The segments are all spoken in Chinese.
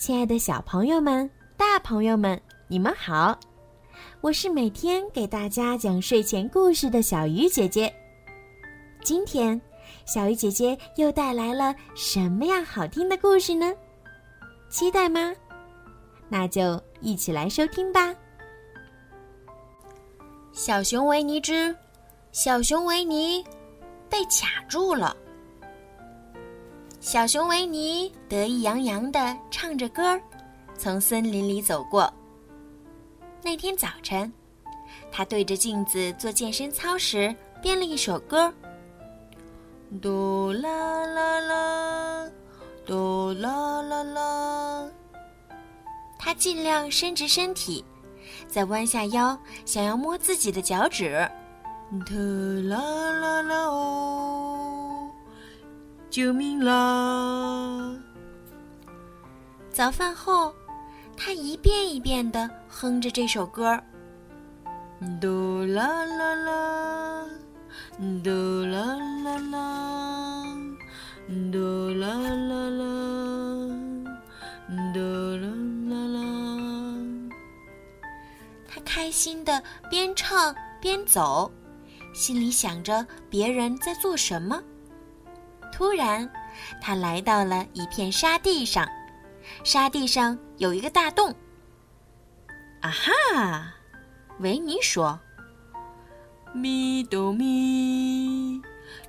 亲爱的小朋友们、大朋友们，你们好！我是每天给大家讲睡前故事的小鱼姐姐。今天，小鱼姐姐又带来了什么样好听的故事呢？期待吗？那就一起来收听吧。小熊维尼之小熊维尼被卡住了。小熊维尼得意洋洋地唱着歌儿，从森林里走过。那天早晨，他对着镜子做健身操时，编了一首歌：哆啦啦啦，哆啦啦啦。他尽量伸直身体，再弯下腰，想要摸自己的脚趾。特啦啦啦哦，救命啦！早饭后，他一遍一遍地哼着这首歌。哆啦啦啦，哆啦啦啦，哆啦啦啦，哆啦啦啦。他开心的边唱边走，心里想着别人在做什么。突然，他来到了一片沙地上，沙地上有一个大洞。啊哈！维尼说：“咪哆咪，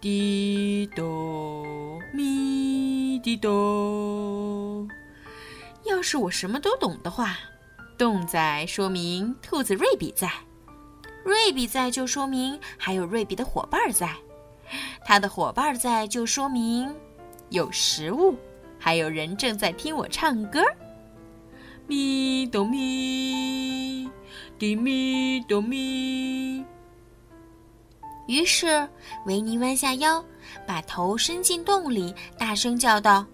滴哆咪滴哆。要是我什么都懂的话，洞在说明兔子瑞比在，瑞比在就说明还有瑞比的伙伴在，他的伙伴在就说明有食物，还有人正在听我唱歌。咪哆咪，滴咪哆咪。于是维尼弯下腰，把头伸进洞里，大声叫道：“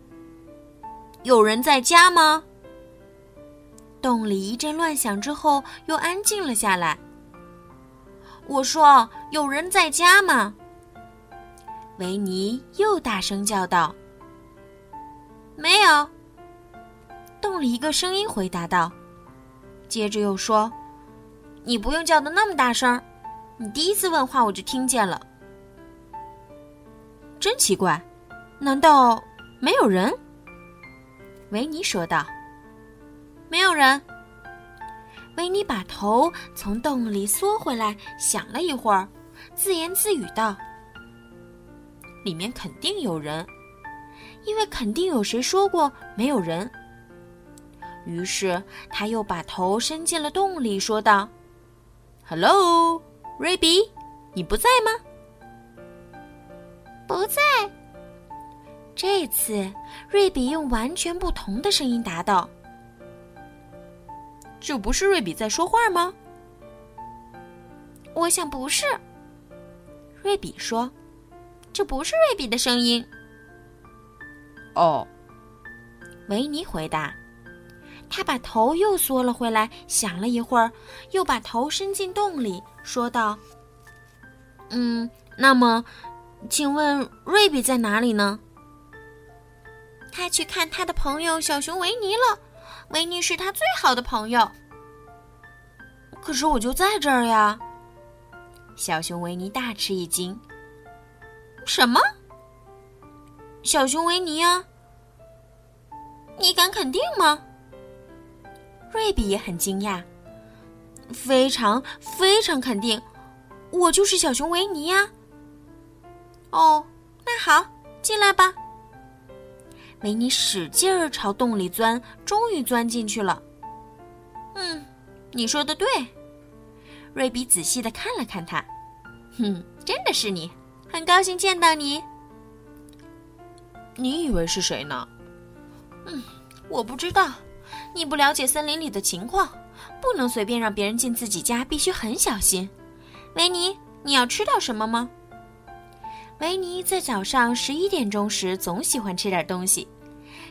有人在家吗？”洞里一阵乱响之后，又安静了下来。我说：“有人在家吗？”维尼又大声叫道：“没有。”洞里一个声音回答道，接着又说：“你不用叫的那么大声，你第一次问话我就听见了。”真奇怪，难道没有人？维尼说道：“没有人。”维尼把头从洞里缩回来，想了一会儿，自言自语道：“里面肯定有人，因为肯定有谁说过没有人。”于是他又把头伸进了洞里，说道：“Hello，瑞比，你不在吗？”“不在。”这次瑞比用完全不同的声音答道：“这不是瑞比在说话吗？”“我想不是。”瑞比说，“这不是瑞比的声音。”“哦。”维尼回答。他把头又缩了回来，想了一会儿，又把头伸进洞里，说道：“嗯，那么，请问瑞比在哪里呢？”他去看他的朋友小熊维尼了。维尼是他最好的朋友。可是我就在这儿呀！小熊维尼大吃一惊。什么？小熊维尼啊？你敢肯定吗？瑞比也很惊讶，非常非常肯定，我就是小熊维尼呀。哦，那好，进来吧。维尼使劲儿朝洞里钻，终于钻进去了。嗯，你说的对。瑞比仔细的看了看他，哼，真的是你，很高兴见到你。你以为是谁呢？嗯，我不知道。你不了解森林里的情况，不能随便让别人进自己家，必须很小心。维尼，你要吃到什么吗？维尼在早上十一点钟时总喜欢吃点东西。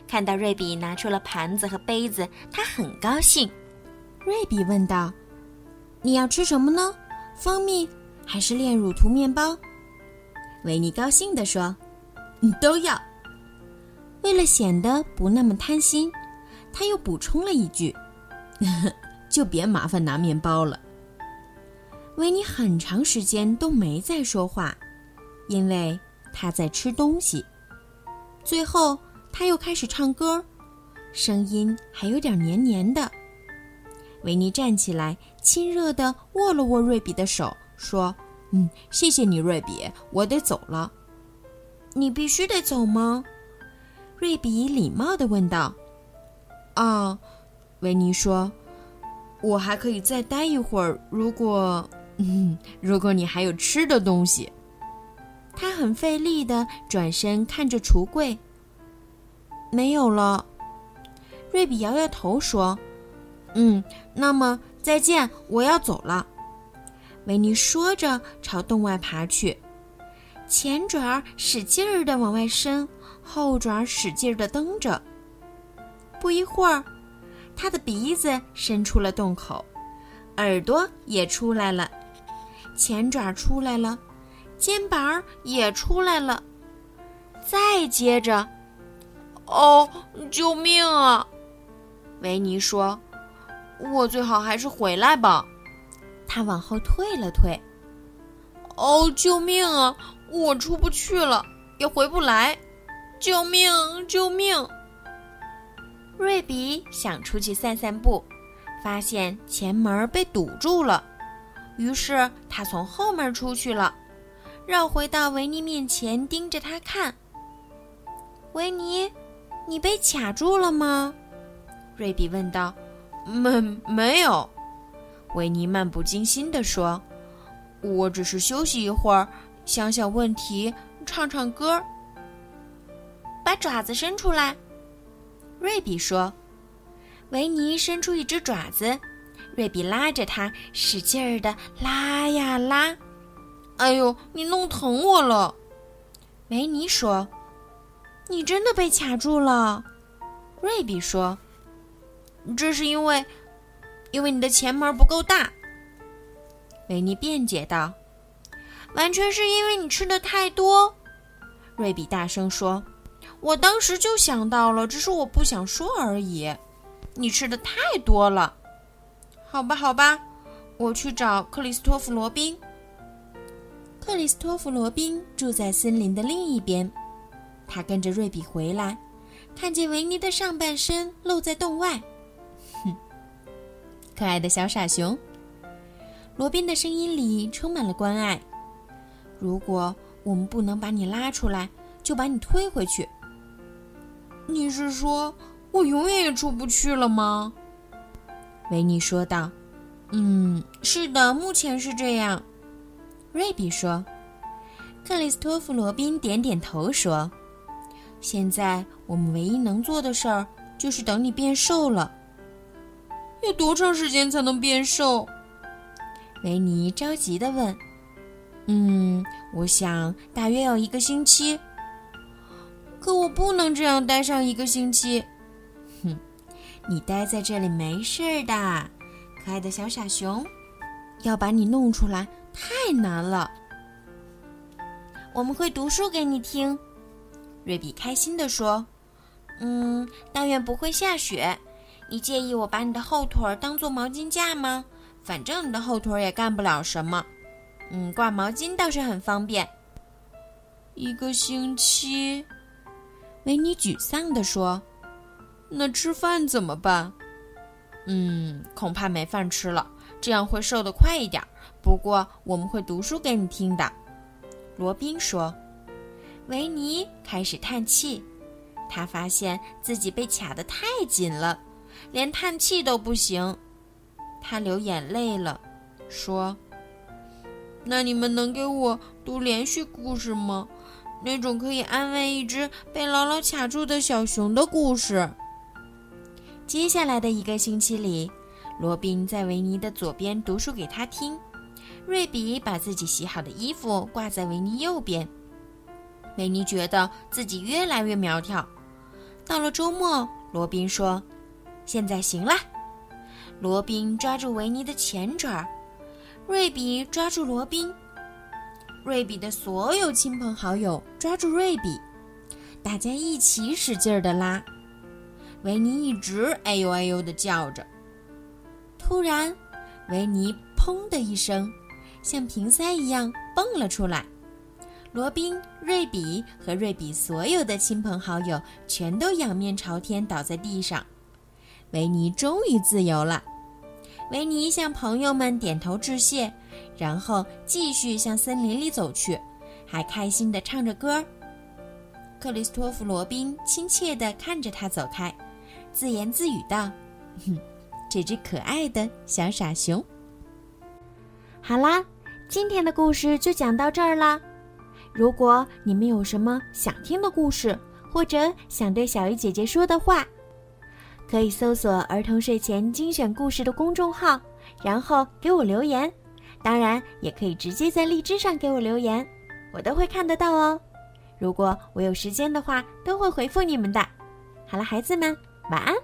看到瑞比拿出了盘子和杯子，他很高兴。瑞比问道：“你要吃什么呢？蜂蜜还是炼乳涂面包？”维尼高兴地说：“你都要。”为了显得不那么贪心。他又补充了一句：“就别麻烦拿面包了。”维尼很长时间都没再说话，因为他在吃东西。最后，他又开始唱歌，声音还有点黏黏的。维尼站起来，亲热地握了握瑞比的手，说：“嗯，谢谢你，瑞比，我得走了。”“你必须得走吗？”瑞比礼貌地问道。“啊，”维尼说，“我还可以再待一会儿，如果……嗯，如果你还有吃的东西。”他很费力地转身看着橱柜。“没有了。”瑞比摇摇头说。嗯，那么再见，我要走了。维尼说着，朝洞外爬去，前爪使劲儿地往外伸，后爪使劲儿地蹬着。不一会儿，他的鼻子伸出了洞口，耳朵也出来了，前爪出来了，肩膀也出来了。再接着，哦，救命啊！维尼说。我最好还是回来吧。他往后退了退。哦，救命啊！我出不去了，也回不来。救命！救命！瑞比想出去散散步，发现前门被堵住了，于是他从后门出去了，绕回到维尼面前，盯着他看。维尼，你被卡住了吗？瑞比问道。没没有，维尼漫不经心地说：“我只是休息一会儿，想想问题，唱唱歌。”把爪子伸出来，瑞比说。维尼伸出一只爪子，瑞比拉着他，使劲儿的拉呀拉。哎呦，你弄疼我了！维尼说：“你真的被卡住了。”瑞比说。这是因为，因为你的前门不够大。维尼辩解道：“完全是因为你吃的太多。”瑞比大声说：“我当时就想到了，只是我不想说而已。你吃的太多了。”好吧，好吧，我去找克里斯托弗·罗宾。克里斯托弗·罗宾住在森林的另一边，他跟着瑞比回来，看见维尼的上半身露在洞外。可爱的小傻熊，罗宾的声音里充满了关爱。如果我们不能把你拉出来，就把你推回去。你是说我永远也出不去了吗？维尼说道。嗯，是的，目前是这样。瑞比说。克里斯托弗·罗宾点点头说：“现在我们唯一能做的事儿，就是等你变瘦了。”要多长时间才能变瘦？维尼着急的问。“嗯，我想大约要一个星期。可我不能这样待上一个星期。”“哼，你待在这里没事的，可爱的小傻熊。要把你弄出来太难了。”“我们会读书给你听。”瑞比开心地说。“嗯，但愿不会下雪。”你介意我把你的后腿当做毛巾架吗？反正你的后腿也干不了什么。嗯，挂毛巾倒是很方便。一个星期，维尼沮丧地说：“那吃饭怎么办？”嗯，恐怕没饭吃了。这样会瘦得快一点。不过我们会读书给你听的。”罗宾说。维尼开始叹气，他发现自己被卡得太紧了。连叹气都不行，他流眼泪了，说：“那你们能给我读连续故事吗？那种可以安慰一只被牢牢卡住的小熊的故事。”接下来的一个星期里，罗宾在维尼的左边读书给他听，瑞比把自己洗好的衣服挂在维尼右边。维尼觉得自己越来越苗条。到了周末，罗宾说。现在行了，罗宾抓住维尼的前爪，瑞比抓住罗宾，瑞比的所有亲朋好友抓住瑞比，大家一起使劲儿的拉，维尼一直哎呦哎呦的叫着。突然，维尼砰的一声，像瓶塞一样蹦了出来。罗宾、瑞比和瑞比所有的亲朋好友全都仰面朝天倒在地上。维尼终于自由了。维尼向朋友们点头致谢，然后继续向森林里走去，还开心地唱着歌。克里斯托弗·罗宾亲切地看着他走开，自言自语道：“哼，这只可爱的小傻熊。”好啦，今天的故事就讲到这儿啦。如果你们有什么想听的故事，或者想对小鱼姐姐说的话，可以搜索“儿童睡前精选故事”的公众号，然后给我留言。当然，也可以直接在荔枝上给我留言，我都会看得到哦。如果我有时间的话，都会回复你们的。好了，孩子们，晚安。